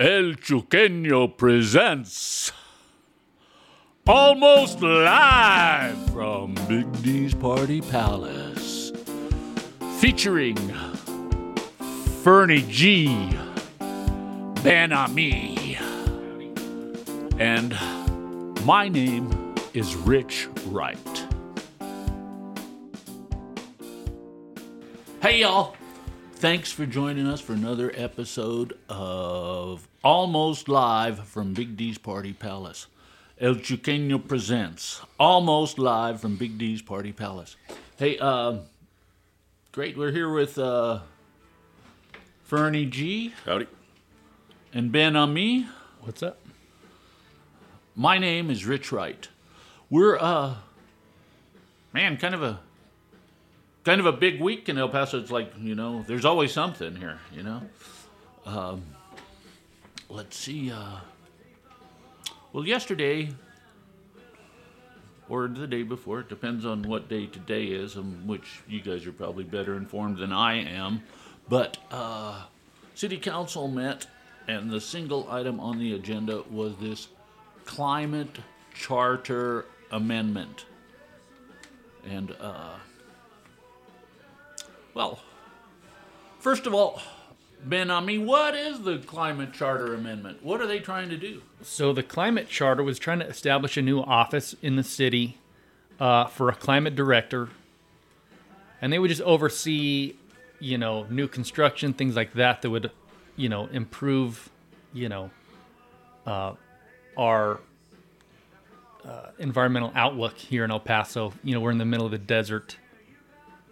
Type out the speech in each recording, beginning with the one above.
El Chuqueño presents almost live from Big D's Party Palace, featuring Fernie G, Ben Ami, and my name is Rich Wright. Hey, y'all. Thanks for joining us for another episode of Almost Live from Big D's Party Palace. El Chuqueño presents Almost Live from Big D's Party Palace. Hey, uh, great. We're here with uh, Fernie G Howdy. and Ben Ami. What's up? My name is Rich Wright. We're uh man, kind of a kind of a big week in El Paso. It's like, you know, there's always something here, you know. Um let's see, uh well yesterday or the day before, it depends on what day today is, and which you guys are probably better informed than I am. But uh City Council met, and the single item on the agenda was this climate charter amendment. And, uh, well, first of all, Ben, I mean, what is the climate charter amendment? What are they trying to do? So the climate charter was trying to establish a new office in the city uh, for a climate director, and they would just oversee, you know, new construction, things like that, that would, you know, improve, you know, uh, our uh, environmental outlook here in El Paso. You know, we're in the middle of the desert.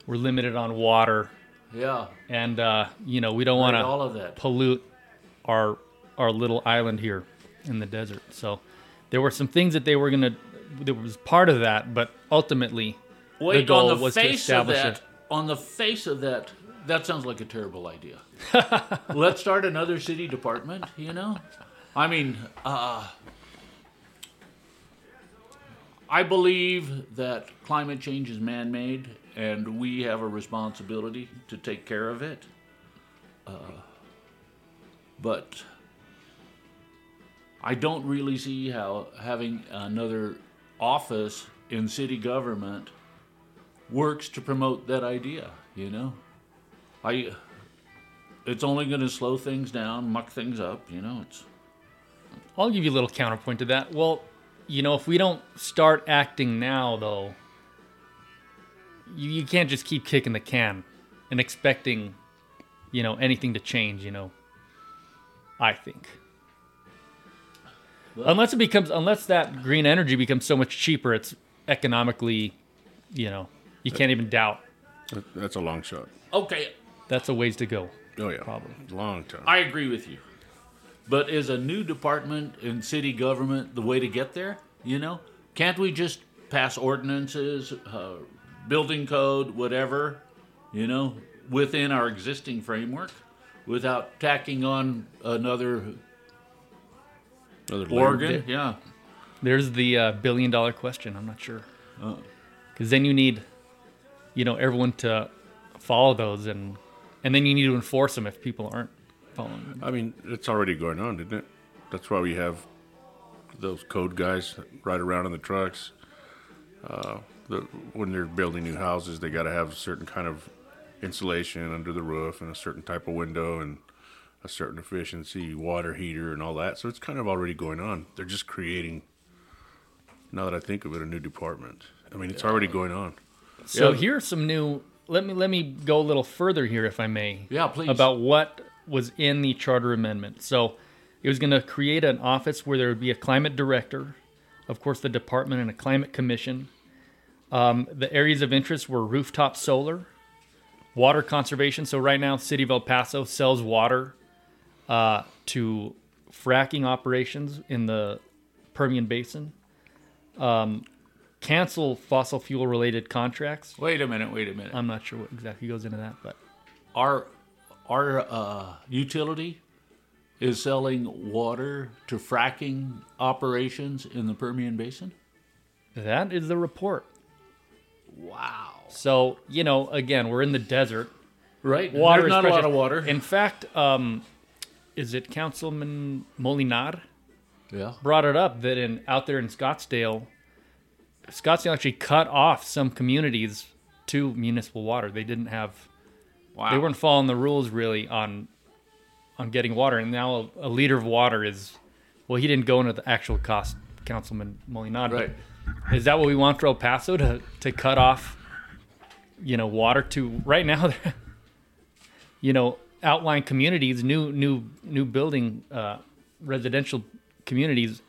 We're limited on water, Yeah, and uh, you know we don't want to all of that. pollute our our little island here in the desert. So there were some things that they were gonna. There was part of that, but ultimately, Wait, the goal on the was to face of establish that, it. on the face of that, that sounds like a terrible idea. Let's start another city department. You know, I mean, uh, I believe that climate change is man-made, and we have a responsibility to take care of it. Uh, but I don't really see how having another office in city government works to promote that idea, you know? I it's only going to slow things down, muck things up, you know, it's I'll give you a little counterpoint to that. Well, you know, if we don't start acting now, though, you, you can't just keep kicking the can and expecting, you know, anything to change. You know, I think. unless it becomes, unless that green energy becomes so much cheaper, it's economically, you know, you can't even doubt. That's a long shot. okay, That's a ways to go. Oh yeah, Probably. long time. I agree with you. But is a new department in city government the way to get there? You know, can't we just pass ordinances, uh, building code, whatever, you know, within our existing framework, without tacking on another Another layer. organ? Yeah. There's the uh, billion dollar question. I'm not sure. Because then you need, you know, everyone to follow those, and and then you need to enforce them if people aren't following them. I mean, it's already going on, isn't it? That's why we have those code guys ride around in the trucks. Uh, the, when they're building new houses, they got to have a certain kind of insulation under the roof and a certain type of window and a certain efficiency water heater and all that. So it's kind of already going on. They're just creating. Now that I think of it, a new department. I mean, it's already going on. So Yeah. here's some new. Let me let me go a little further here, if I may. Yeah, please. About what was in the charter amendment. So it was going to create an office where there would be a climate director, of course, the department and a climate commission. Um, the areas of interest were rooftop solar, water conservation. So right now, City of El Paso sells water uh, to fracking operations in the Permian Basin. Um, cancel fossil fuel related contracts. Wait a minute, wait a minute. I'm not sure what exactly goes into that, but our our uh, utility is selling water to fracking operations in the Permian Basin. that is the report. Wow. So, you know, again, we're in the desert. Right. Water There's is not a lot of water. In fact, um, is it Councilman Molinar Yeah. brought it up that in out there in Scottsdale, Scottsdale actually cut off some communities to municipal water. They didn't have Wow. they weren't following the rules really on on getting water, and now a, a liter of water is well, he didn't go into the actual cost, Councilman Molinado. Right. Is that what we want for El Paso to to cut off, you know, water to right now? you know, outlying communities, new new new building, uh, residential communities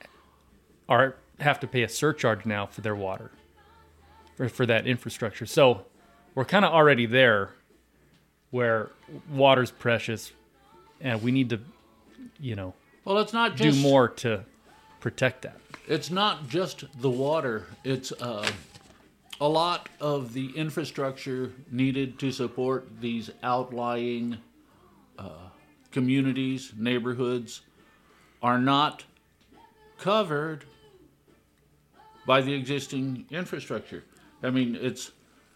are have to pay a surcharge now for their water, for for that infrastructure. So we're kind of already there, where water's precious, and we need to, you know, Well, it's not do more to protect that. It's not just the water. It's uh, a lot of the infrastructure needed to support these outlying uh, communities, neighborhoods, are not covered by the existing infrastructure. I mean, it's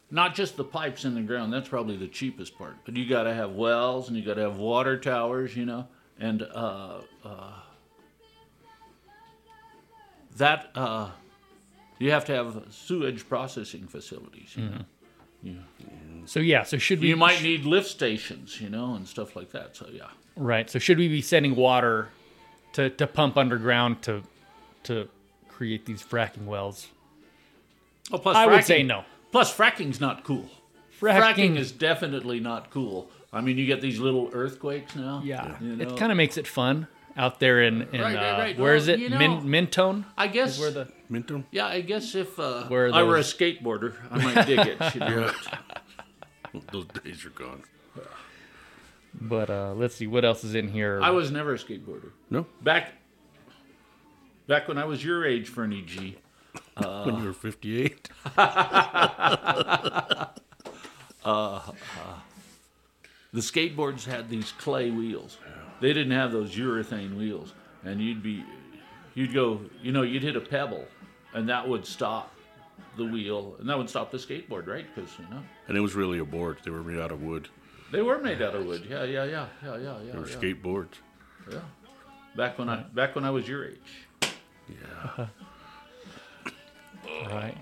not just the pipes in the ground. That's probably the cheapest part. But you got to have wells and you got to have water towers, you know, and uh, uh, that uh, you have to have sewage processing facilities. You know, So yeah, so should we? you might need lift stations, you know, and stuff like that. So yeah, right. So should we be sending water to to pump underground to to create these fracking wells? oh, plus I would say no. Plus, fracking's not cool. Fracking- Fracking is definitely not cool. I mean, you get these little earthquakes now. Yeah, you know. it kind of makes it fun out there in, in Right, right, uh, right. where is Well, it? you know- Min- Mentone. I guess. Is where the Minton? yeah, I guess if uh, Where are I were a skateboarder, I might dig it. You know? Those days are gone. but uh, let's see what else is in here. I was never a skateboarder. No? Back, back when I was your age, Fernie G. when you were 58? the skateboards had these clay wheels. They didn't have those urethane wheels, and you'd be, you'd go, you know, you'd hit a pebble, and that would stop the wheel, and that would stop the skateboard, right? Because you know And it was really a board. They were made out of wood. they were made out of wood. Yeah, yeah, yeah, yeah, yeah, They yeah. were yeah. skateboards. yeah. Back when I, back when I was your age. Yeah. Right.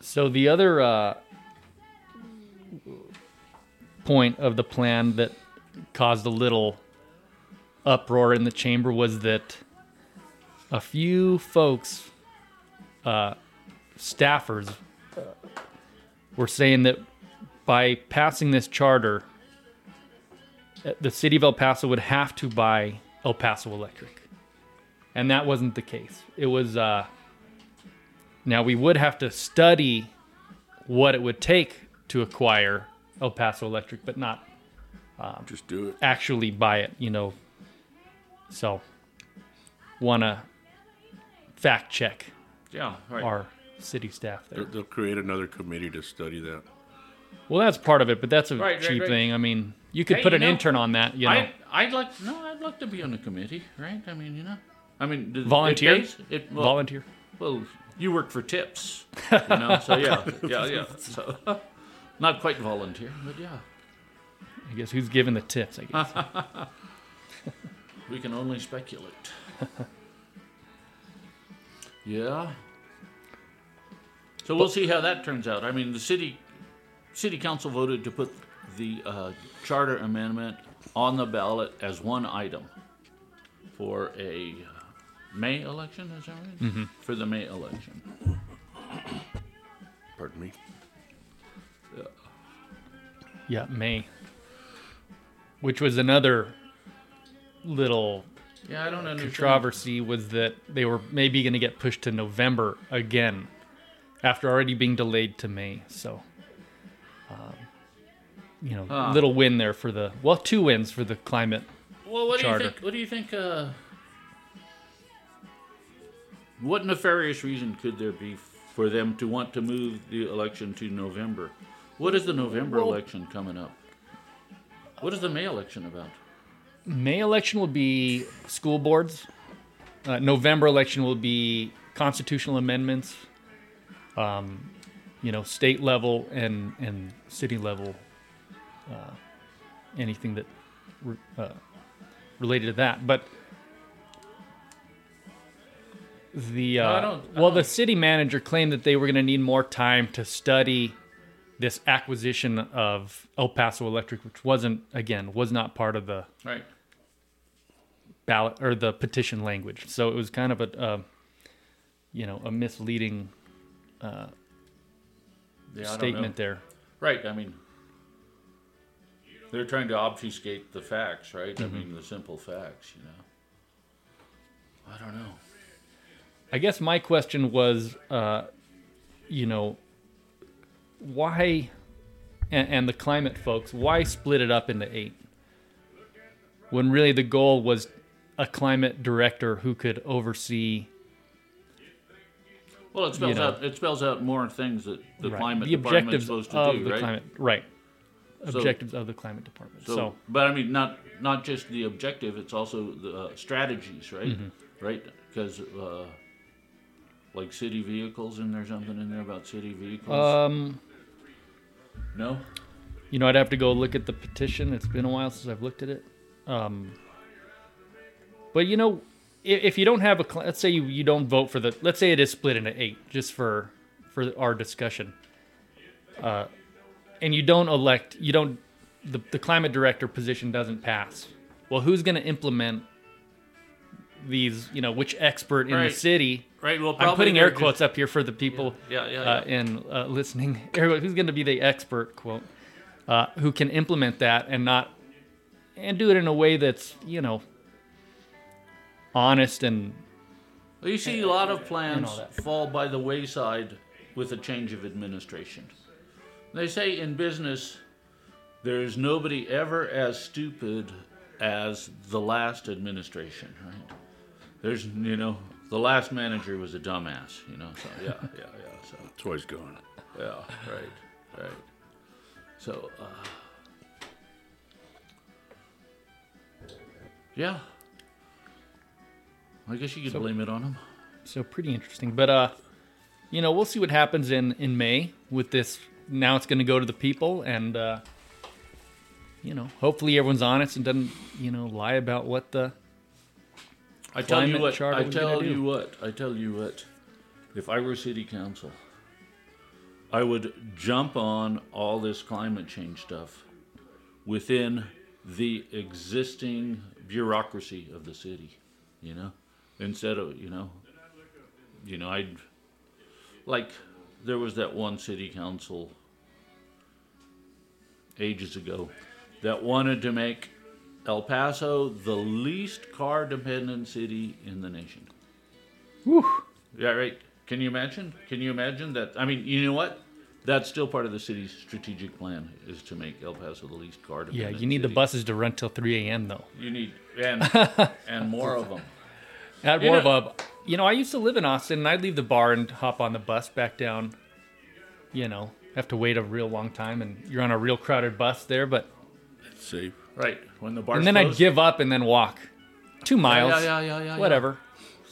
So the other uh, point of the plan that caused a little uproar in the chamber was that a few folks, uh, staffers, uh, were saying that by passing this charter, uh, the city of El Paso would have to buy El Paso Electric and that wasn't the case. It was uh, now we would have to study what it would take to acquire El Paso Electric, but not um, Just do it. actually buy it. You know, so wanna fact check Yeah, right. our city staff there. They'll, they'll create another committee to study that. Well, that's part of it, but that's a Right, right, cheap right. thing. I mean, you could Hey, put you an know, intern on that. You know, I, I'd like no, I'd like to be on the committee, right? I mean, you know, I mean, does- it Volunteer? pays- It, well, volunteer. Well, you work for tips, you know. So yeah, yeah, yeah. So not quite volunteer, but yeah, I guess who's giving the tips? I guess. we can only speculate. yeah. So we'll see how that turns out. I mean, the city city council voted to put the uh, charter amendment on the ballot as one item for a May election. Is that right? For the May election. Pardon me. Yeah, May. Which was another little Yeah, I don't understand. controversy was that they were maybe going to get pushed to November again after already being delayed to May. So, um, you know, Ah. little win there for the well, two wins for the climate. Well, what do you think? What do you think? Uh, what nefarious reason could there be for them to want to move the election to November? What is the November Well- election coming up? What is the May election about? May election will be school boards. Uh, November election will be constitutional amendments. Um, you know, state level and and city level uh, anything that re- uh, related to that. But the No, I uh, don't- I well, the don't- city manager claimed that they were going to need more time to study this acquisition of El Paso Electric, which wasn't again was not part of the Right. ballot or the petition language. So it was kind of a, uh, you know, a misleading Yeah, don't know. statement there. Right. I mean, they're trying to obfuscate the facts, right? Mm-hmm. I mean, the simple facts, you know. I don't know. I guess my question was, uh, you know, why, and, and the climate folks, why split it up into eight? When really the goal was a climate director who could oversee Well, it spells know. out it spells out more things that the right, climate the objectives supposed to of do, the right? climate, right? So- Objectives of the climate department. So, So, but I mean, not not just the objective; it's also the uh, strategies, right? Mm-hmm. Right? Because uh, like city vehicles, and there's something in there about city vehicles. um, no, You know, I'd have to go look at the petition. It's been a while since I've looked at it. Um, but you know, if, if you don't have a, cl- let's say you, you don't vote for the, let's say it is split into eight, just for for our discussion, uh, and you don't elect, you don't, the, the climate director position doesn't pass. Well, who's going to implement these? You know, which expert in the city? Right? Well, I'm putting air just- quotes up here for the people Yeah, yeah, uh, yeah. and uh, listening. Who's going to be the expert quote uh, who can implement that and not and do it in a way that's you know honest and Well, you see a lot of plans fall by the wayside with a change of administration. They say in business, there's nobody ever as stupid as the last administration, right? There's, you know, the last manager was a dumbass, you know. So yeah, yeah, yeah. So That's why he's going. yeah, right, right. So, uh, yeah. I guess you could blame it on him. so pretty interesting. But uh, you know, we'll see what happens in in May with this. Now it's going to go to the people, and uh, you know, hopefully everyone's honest and doesn't you know lie about what the I tell you what. I tell you what. I tell you what. If I were city council, I would jump on all this climate change stuff within the existing bureaucracy of the city. You know, instead of you know, you know, I'd like there was that one city council ages ago that wanted to make El Paso the least car dependent city in the nation. Whew. Yeah, right. Can you imagine? Can you imagine that? I mean, you know what? That's still part of the city's strategic plan is to make El Paso the least car dependent. yeah. You need the buses to run till 3 a.m. though. You need and and more of them. Add You more know- of a. You know, I used to live in Austin, and I'd leave the bar and hop on the bus back down. You know, have to wait a real long time, and you're on a real crowded bus there. But It's safe. Right when the bar. and then I'd give up and then walk two miles. Yeah, yeah, yeah, yeah, yeah. Whatever.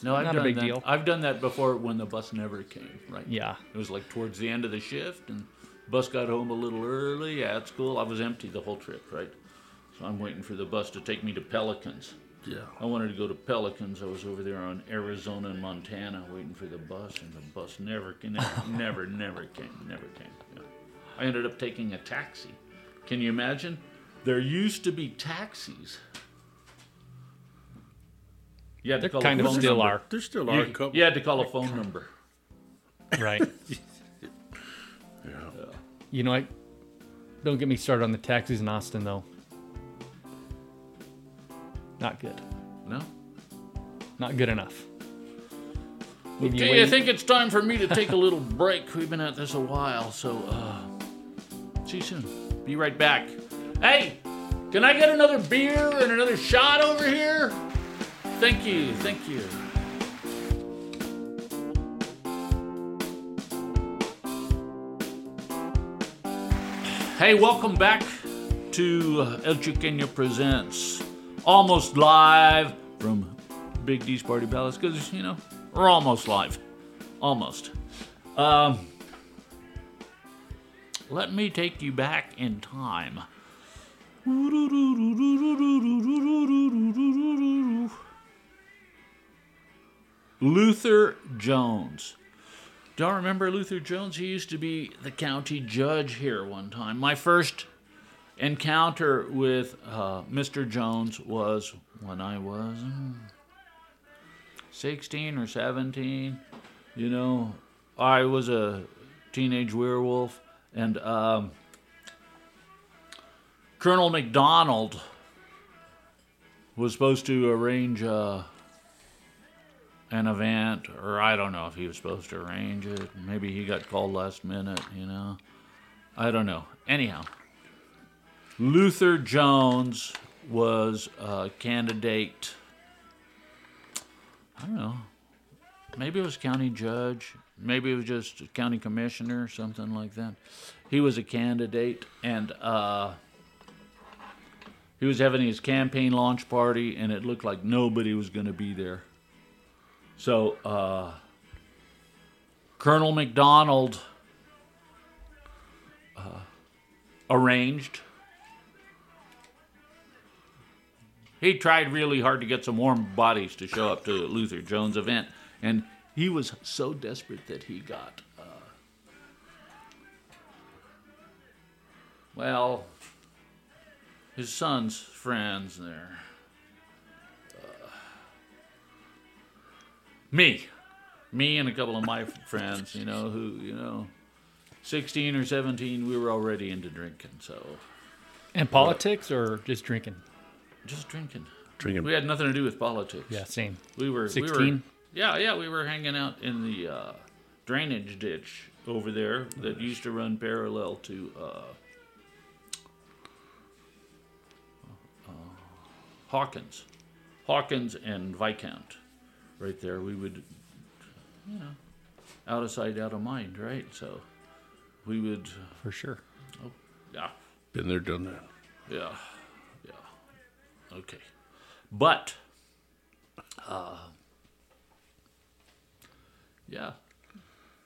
No, I've Not a done big that. deal. I've done that before when the bus never came. Right. Yeah. It was like towards the end of the shift, and bus got home a little early. Yeah, it's cool. I was empty the whole trip, right? So I'm waiting for the bus to take me to Pelicans. Yeah. I wanted to go to Pelicans. I was over there on Arizona and Montana waiting for the bus, and the bus never, never, never, never came. Never came. Yeah. I ended up taking a taxi. Can you imagine? There used to be taxis. You had to There call a kind of phone still number. are. There still You, a couple. you had to call a phone number. Right. Yeah. you know, I don't get me started on the taxis in Austin though. Not good. No. Not good enough. Leave you Okay, I think it's time for me to take a little break. We've been at this a while, so uh, see you soon. Be right back. Hey, can I get another beer and another shot over here? Thank you, thank you. Hey, welcome back to uh, El Chuqueño Presents, almost live from Big D's Party Palace, because, you know, we're almost live. Almost. Um, let me take you back in time. Luther Jones. Don't remember Luther Jones? He used to be the county judge here one time. My first encounter with uh, Mr. Jones was when I was mm, 16 or 17. You know, I was a teenage werewolf, and um, Colonel McDonald was supposed to arrange uh, an event, or I don't know if he was supposed to arrange it. Maybe he got called last minute, you know. I don't know. Anyhow, Luther Jones was a candidate. I don't know. Maybe it was county judge. Maybe it was just county commissioner, something like that. He was a candidate, and uh, he was having his campaign launch party, and it looked like nobody was going to be there. So, uh, Colonel McDonald uh, arranged. He tried really hard to get some warm bodies to show up to Luther Jones' event, and he was so desperate that he got, uh, well, his son's friends there. Uh, me. Me and a couple of my friends, you know, who, you know, 16 or 17, we were already into drinking, so And politics or just drinking? just drinking. Drinking. We had nothing to do with politics. Yeah, same. We were we 16? were, yeah, yeah, we were hanging out in the uh, drainage ditch over there that used to run parallel to uh, Hawkins, Hawkins and Viscount, right there. We would, you know, out of sight, out of mind, right? So we would, For sure. Oh, yeah, Been there, done that. yeah, yeah. Okay, but, uh, yeah,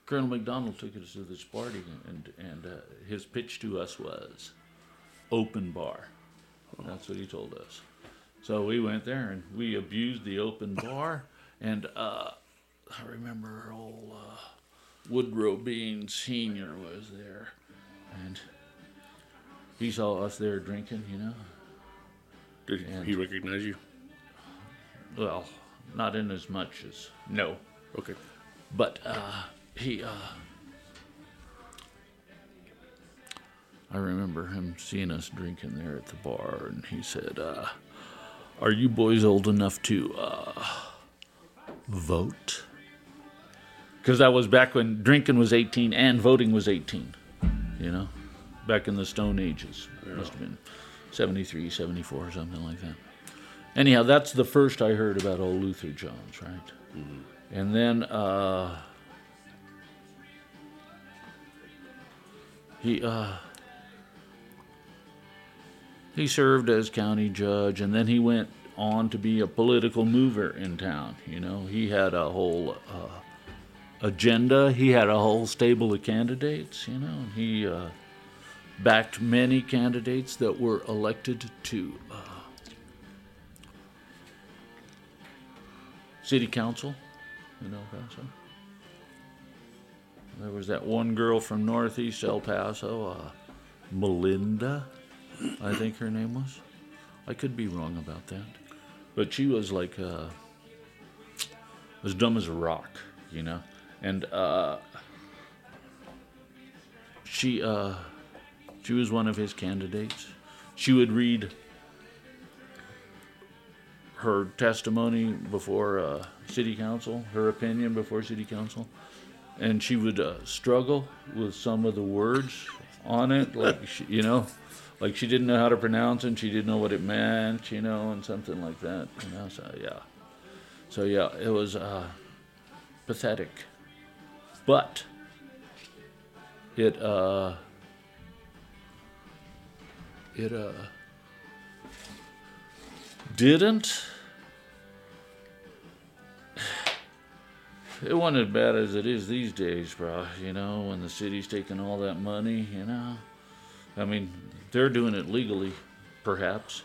Colonel McDonald took us to this party, and and uh, his pitch to us was open bar. That's what he told us. So we went there and we abused the open bar, and uh, I remember old uh, Woodrow Bean Senior was there, and he saw us there drinking, you know. Did And- he recognize you? Well, not in as much as no, Okay. but uh, he. Uh, I remember him seeing us drinking there at the bar, and he said, uh, "Are you boys old enough to uh, vote?" Because that was back when drinking was 18 and voting was 18. You know, back in the Stone Ages. Must have been 73, 74, something like that. Anyhow, that's the first I heard about old Luther Jones, right? And then uh, he uh, he served as county judge, and then he went on to be a political mover in town. You know, he had a whole uh, agenda. He had a whole stable of candidates. You know, he uh, backed many candidates that were elected to uh, city council. in El Paso. There was that one girl from Northeast El Paso, uh, Melinda, I think her name was. I could be wrong about that, but she was like uh, as dumb as a rock, you know, and uh, she uh, she was one of his candidates. She would read her testimony before uh, city council, her opinion before city council, and she would uh, struggle with some of the words on it, like she, you know, like she didn't know how to pronounce it, and she didn't know what it meant, you know, and something like that, you know. So yeah, so yeah, it was uh, pathetic, but it uh, it uh didn't it wasn't as bad as it is these days, bro. You know, when the city's taking all that money, you know. I mean, they're doing it legally, perhaps,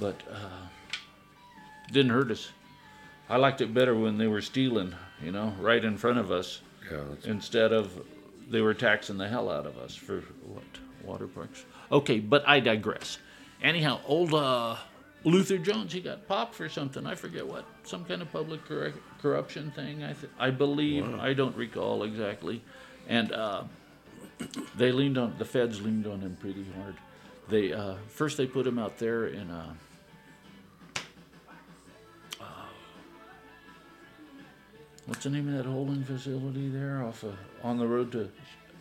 but uh, didn't hurt us. I liked it better when they were stealing, you know, right in front of us, Yeah, instead of they were taxing the hell out of us for what water parks. Okay, but I digress. Anyhow, old uh, Luther Jones, he got popped for something. I forget what, some kind of public correc- corruption thing. I th- I believe. I don't recall exactly. And uh, they leaned on the feds leaned on him pretty hard. They uh, first they put him out there in uh, what's the name of that holding facility there off of, on the road to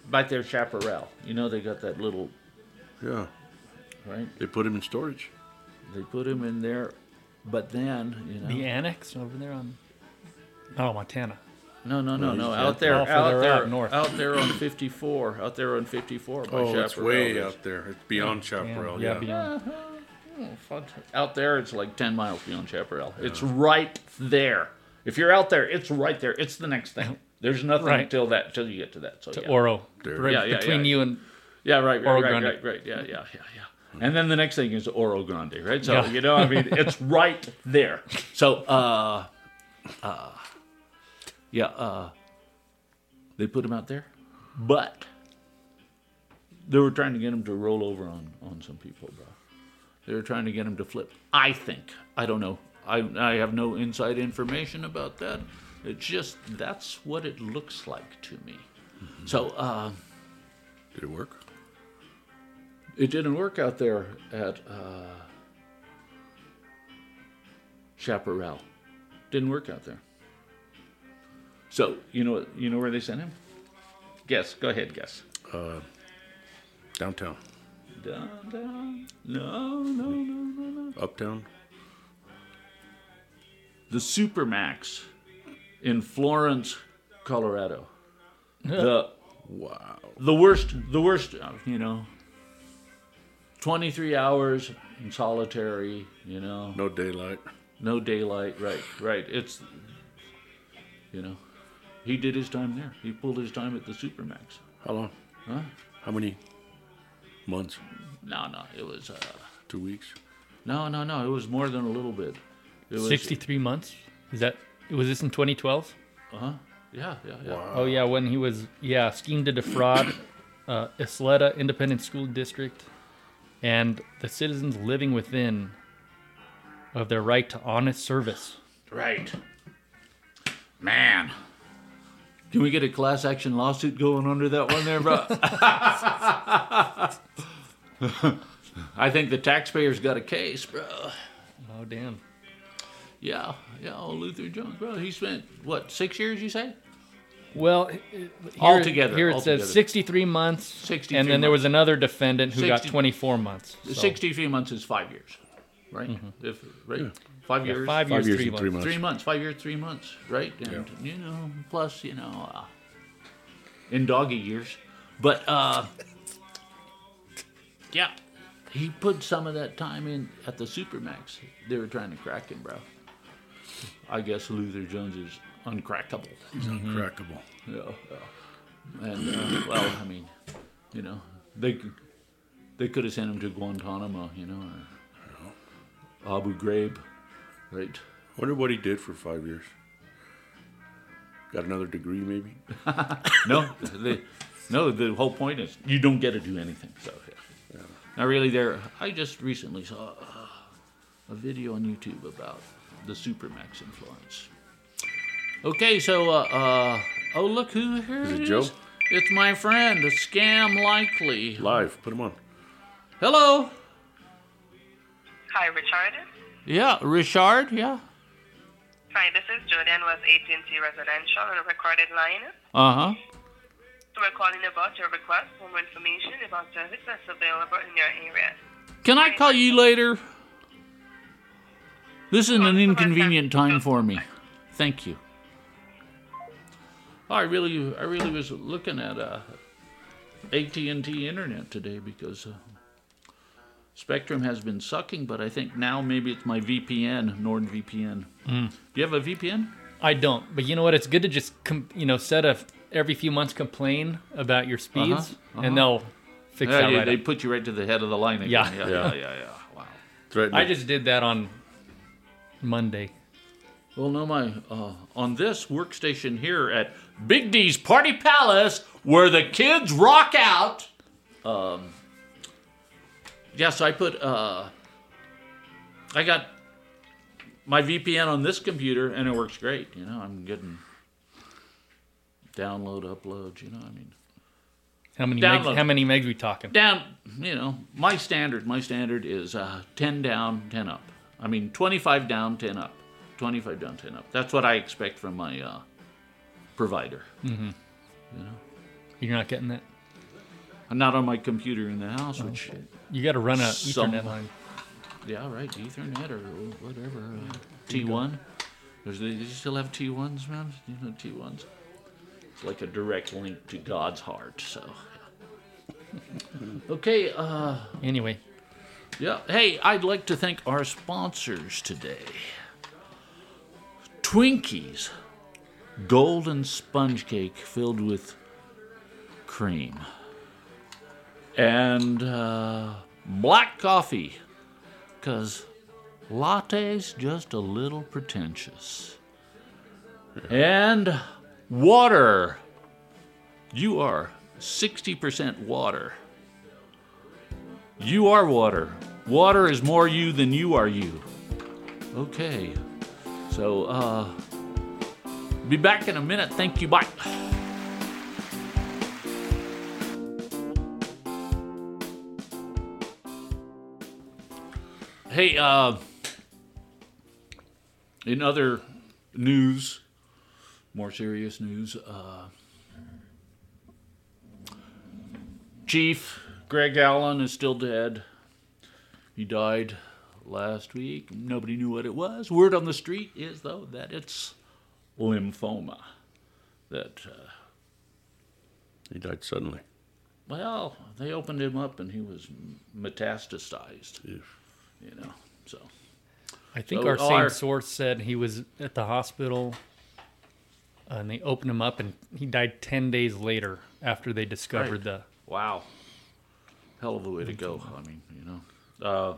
right there Chaparral. You know they got that little yeah. right. They put him in storage. They put him in there, but then you know The annex over there on. Oh, Montana. No no no No, no out there Oh, out further there out north. out there on 54 out there on 54 by Oh, it's Chaparral. way out there. It's beyond Chaparral. yeah, Yeah. beyond. Oh, fun. Out there, it's like 10 miles beyond Chaparral. It's right there. If you're out there, it's right there. It's the next thing. There's nothing Right. until that, till you get to that. So To yeah. Oro. Right Yeah, yeah, between yeah. you and. yeah, right, right, Oro right, Grande. right, right. Yeah, yeah, yeah, yeah. And then the next thing is Oro Grande, right? So Yeah. you know, I mean, it's right there. So, uh, uh, yeah, uh, they put him out there, but they were trying to get him to roll over on on some people, bro. They were trying to get him to flip. I think. I don't know. I I have no inside information about that. It's just that's what it looks like to me. So. uh Did it work? it didn't work out there at uh, Chaparral. Didn't work out there. So you know you know where they sent him? Guess. Go ahead. Guess. Uh, downtown, Down, down. No, no, no, no, no. uptown. The Supermax in Florence, Colorado. the Wow. the worst. The worst. uh, You know. Twenty three hours in solitary. You know. No daylight. No daylight, right, right. It's, you know, he did his time there. He pulled his time at the Supermax. How long? Huh? How many months? No, no, it was, uh, Two weeks. no, no, no, it was more than a little bit. It was, 63 months? Is that. Was this in 2012? Uh-huh. Yeah, yeah, yeah. Wow. Oh, yeah, when he was. Yeah, schemed to defraud uh, Ysleta Independent School District and the citizens living within of their right to honest service. Right. Man. Can we get a class action lawsuit going under that one there, bro? I think the taxpayers got a case, bro. Oh, damn. Yeah, yeah, old Luther Jones, bro. He spent, what, six years, you say? Well, h- h- here, Altogether, here it altogether. says 63 months, 63 and then there months. was another defendant who got 24 months. So- 63 months is five years, right? Mm-hmm. If, right? Five years. Mm-hmm. five Five years, years three and three months. months. Three months, five years, three months, right? And, you know, plus, you know, uh, in doggy years. But, uh, yeah, he put some of that time in at the Supermax. They were trying to crack him, bro. I guess Luther Jones is uncrackable. He's uncrackable. Yeah, yeah. And uh, well, I mean, you know, they could- they could have sent him to Guantanamo, you know, or Abu Ghraib, right? Wonder what he did for five years. Got another degree, maybe. No, the no. The whole point is you don't get to do anything. So yeah. Now, really, there. I just recently saw uh, a video on YouTube about the Supermax in Florence. Okay, so uh, uh oh look who here Is it it Joe? is. It's my friend, a Scam Likely. Live. Put him on. Hello. Hi, Richard. Yeah, Richard. Yeah. Hi, this is Jordan with AT&T Residential on a recorded line. Uh huh. So we're calling about your request for more information about service that's available in your area. Can I call you later? This is an inconvenient time for me. Thank you. I really, I really was looking at uh, AT&T Internet today because uh, Spectrum has been sucking, but I think now maybe it's my VPN, NordVPN. Do you have a VPN? I don't, but you know what? It's good to just com- you know set a every few months complain about your speeds, Uh-huh, and they'll fix Yeah, that they, right they up. put you right to the head of the line again. Yeah. yeah, yeah, Yeah. yeah. yeah. Wow. Threatening. I just did that on Monday. Well, no, my uh, on this workstation here at Big D's Party Palace, where the kids rock out. Um, yes, so I put. Uh, I got my VPN on this computer, and it works great. You know, I'm getting download, uploads. You know, I mean, How many Download. megs, how many megs we talking? down. You know, my standard. My standard is uh, ten down, ten up. I mean, twenty-five down, ten up. Twenty-five down, ten up. That's what I expect from my uh, provider. You're not getting that. I'm not on my computer in the house, which You got to run a Some- Ethernet line. yeah, right, Ethernet or whatever, uh, T1. There's the, you still have T1s, man? You know T1s. It's like a direct link to God's heart. So, okay, uh, Anyway, yeah. Hey, I'd like to thank our sponsors today. Twinkies, golden sponge cake filled with cream, and uh, black coffee, cause latte's just a little pretentious, and water. You are sixty percent water. You are water. Water is more you than you are you. Okay. So, uh, be back in a minute. Thank you. Bye. Hey, uh, in other news, more serious news, uh, Chief Greg Allen is still dead. He died last week. Nobody knew what it was. Word on the street is, though, that it's lymphoma. That, uh, he died suddenly. well, they opened him up and he was metastasized. You know. So, I think So our same our- source said he was at the hospital uh, and they opened him up and he died 10 days later after they discovered Right. the. wow. Hell of a way to go. I mean, you know. Uh,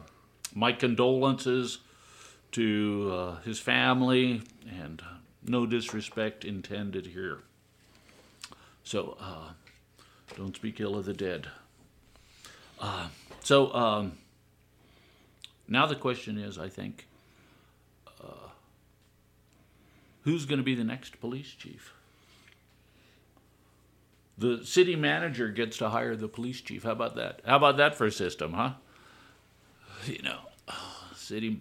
my condolences to uh, his family and no disrespect intended here. So, uh, don't speak ill of the dead. Uh, so, um, now the question is, I think, uh, who's going to be the next police chief? The city manager gets to hire the police chief. How about that? How about that for a system, huh? You know, city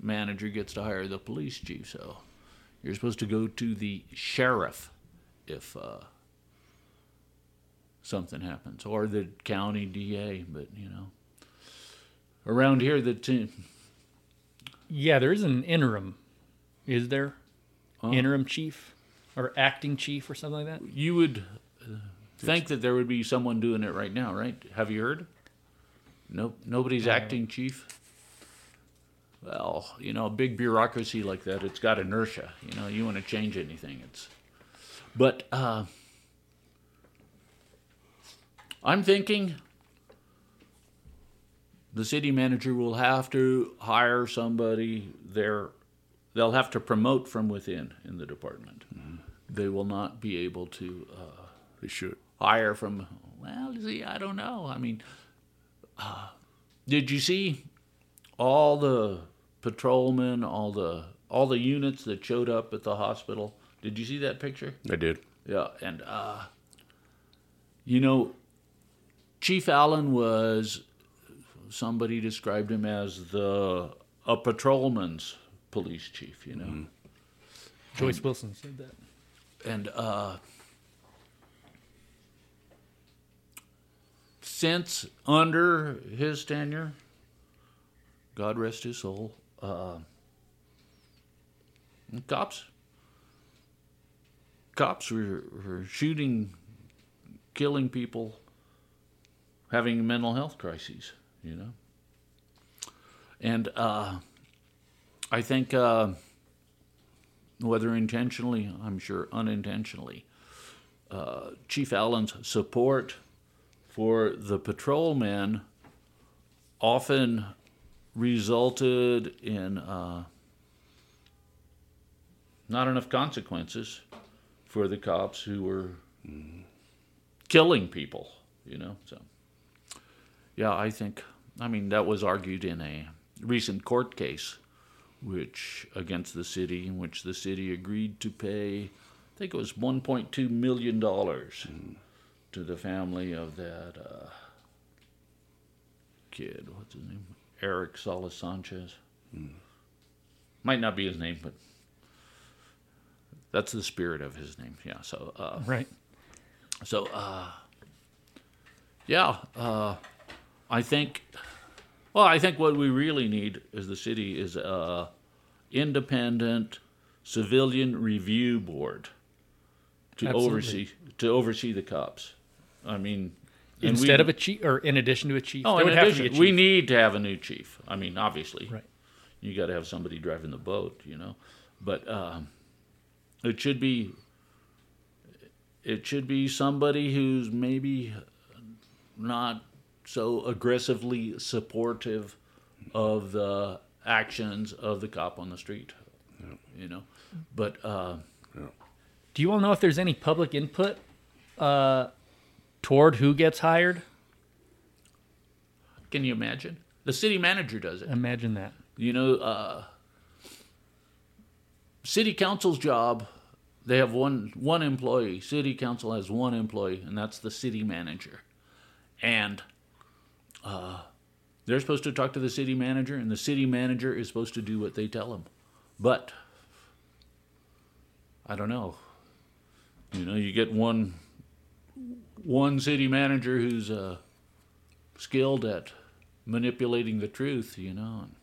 manager gets to hire the police chief, so you're supposed to go to the sheriff if uh, something happens, or the county DA. But you know, around here, the t- Yeah, there is an interim. Is there? Interim chief or acting chief or something like that? you would uh, think that there would be someone doing it right now, right? Have you heard? Nope, nobody's acting chief. Well, you know, a big bureaucracy like that, it's got inertia. You know, you want to change anything, it's. But uh, I'm thinking the city manager will have to hire somebody there. They'll have to promote from within in the department. They will not be able to. Uh, They should. hire from well see i don't know i mean uh, did you see all the patrolmen all the all the units that showed up at the hospital did you see that picture I did. yeah and uh you know chief allen was somebody described him as the a patrolman's police chief you know Joyce Wilson said that. and uh, since under his tenure, God rest his soul, uh, cops cops were, were shooting, killing people, having mental health crises. You know, and uh, I think. Uh, whether intentionally, I'm sure unintentionally, uh, Chief Allen's support for the patrolmen often resulted in uh, not enough consequences for the cops who were killing people, you know. So, yeah, I think, I mean, that was argued in a recent court case, which against the city, in which the city agreed to pay, I think it was $1.2 million to the family of that uh, kid. What's his name? Eric Salas Sanchez. Might not be his name, but that's the spirit of his name. Yeah. So, uh, Right. so, uh, yeah, uh, I think. Well, I think what we really need as the city is a independent civilian review board to Absolutely. oversee to oversee the cops. I mean, Instead we- of a chief, or in addition to a chief, Oh, in would have to addition, we need to have a new chief. I mean, obviously, Right. you got to have somebody driving the boat, you know. But um, it should be it should be somebody who's maybe not so aggressively supportive of the actions of the cop on the street, you know. But uh, Do you all know if there's any public input uh, toward who gets hired? can you imagine? The city manager does it. Imagine that. You know, uh, city council's job, they have one one employee. City council has one employee, and that's the city manager. And uh, they're supposed to talk to the city manager, and the city manager is supposed to do what they tell him. But I don't know. You know, you get one one city manager who's uh, skilled at manipulating the truth, you know. And,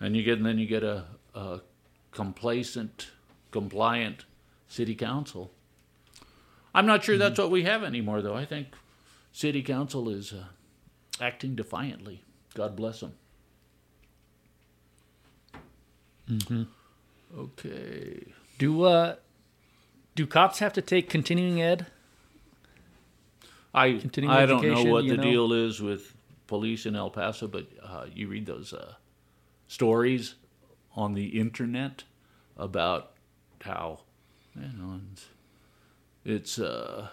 and you get and then you get a, a complacent, compliant city council. I'm not sure that's what we have anymore, though. I think city council is uh, acting defiantly. God bless them. Okay. Do uh, do cops have to take continuing ed? I Continuing I don't know what the know? deal is with police in El Paso, but uh, you read those uh, stories on the internet about how you know it's, it's uh,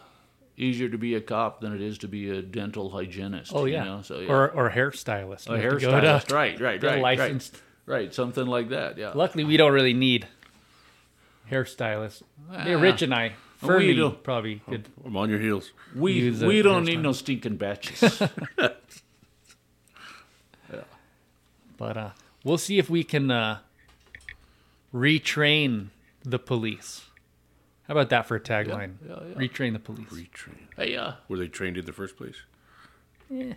easier to be a cop than it is to be a dental hygienist. Oh you yeah, know? so yeah. or or hairstylist. a You have to go to hairstylist, right, right, right, licensed. right, right, something like that. Yeah. Luckily, we don't really need hairstylists. Hey, Ah. Rich and I, We Fernie do. probably could. I'm on your heels. We we don't need no stinking batches. But uh, we'll see if we can uh, retrain the police. How about that for a tagline? yeah, yeah. Retrain the police. Retrain. hey, uh, Were they trained in the first place? Yeah.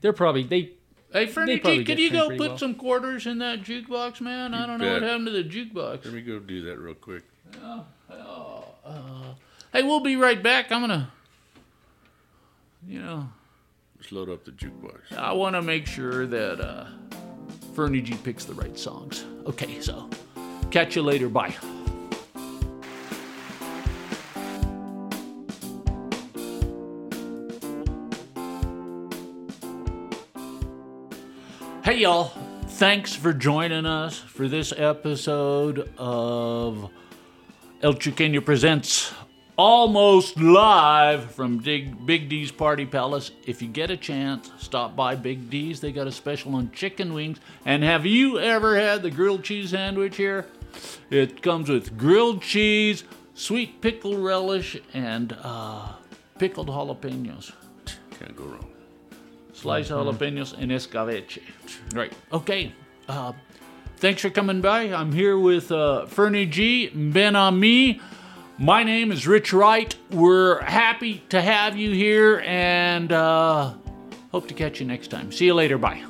They're probably they. Hey, Fernie, probably can you go put well. some quarters in that jukebox, man? I don't know what happened to the jukebox. Let me go do that real quick. Hey, we'll be right back. I'm gonna, you know, Just load up the jukebox. I want to make sure that uh, Fernie G picks the right songs. Okay, so catch you later. Bye. Hey, y'all. Thanks for joining us for this episode of El Chuqueño Presents almost live from Big, D's Party Palace. If you get a chance, stop by Big D's. They got a special on chicken wings. And have you ever had the grilled cheese sandwich here? It comes with grilled cheese, sweet pickle relish, and uh, pickled jalapenos. Can't go wrong. Sliced jalapenos and escabeche. Right. Okay. Uh, thanks for coming by. I'm here with uh, Fernie G. Ben Ami. My name is Rich Wright. We're happy to have you here and uh, hope to catch you next time. See you later. Bye.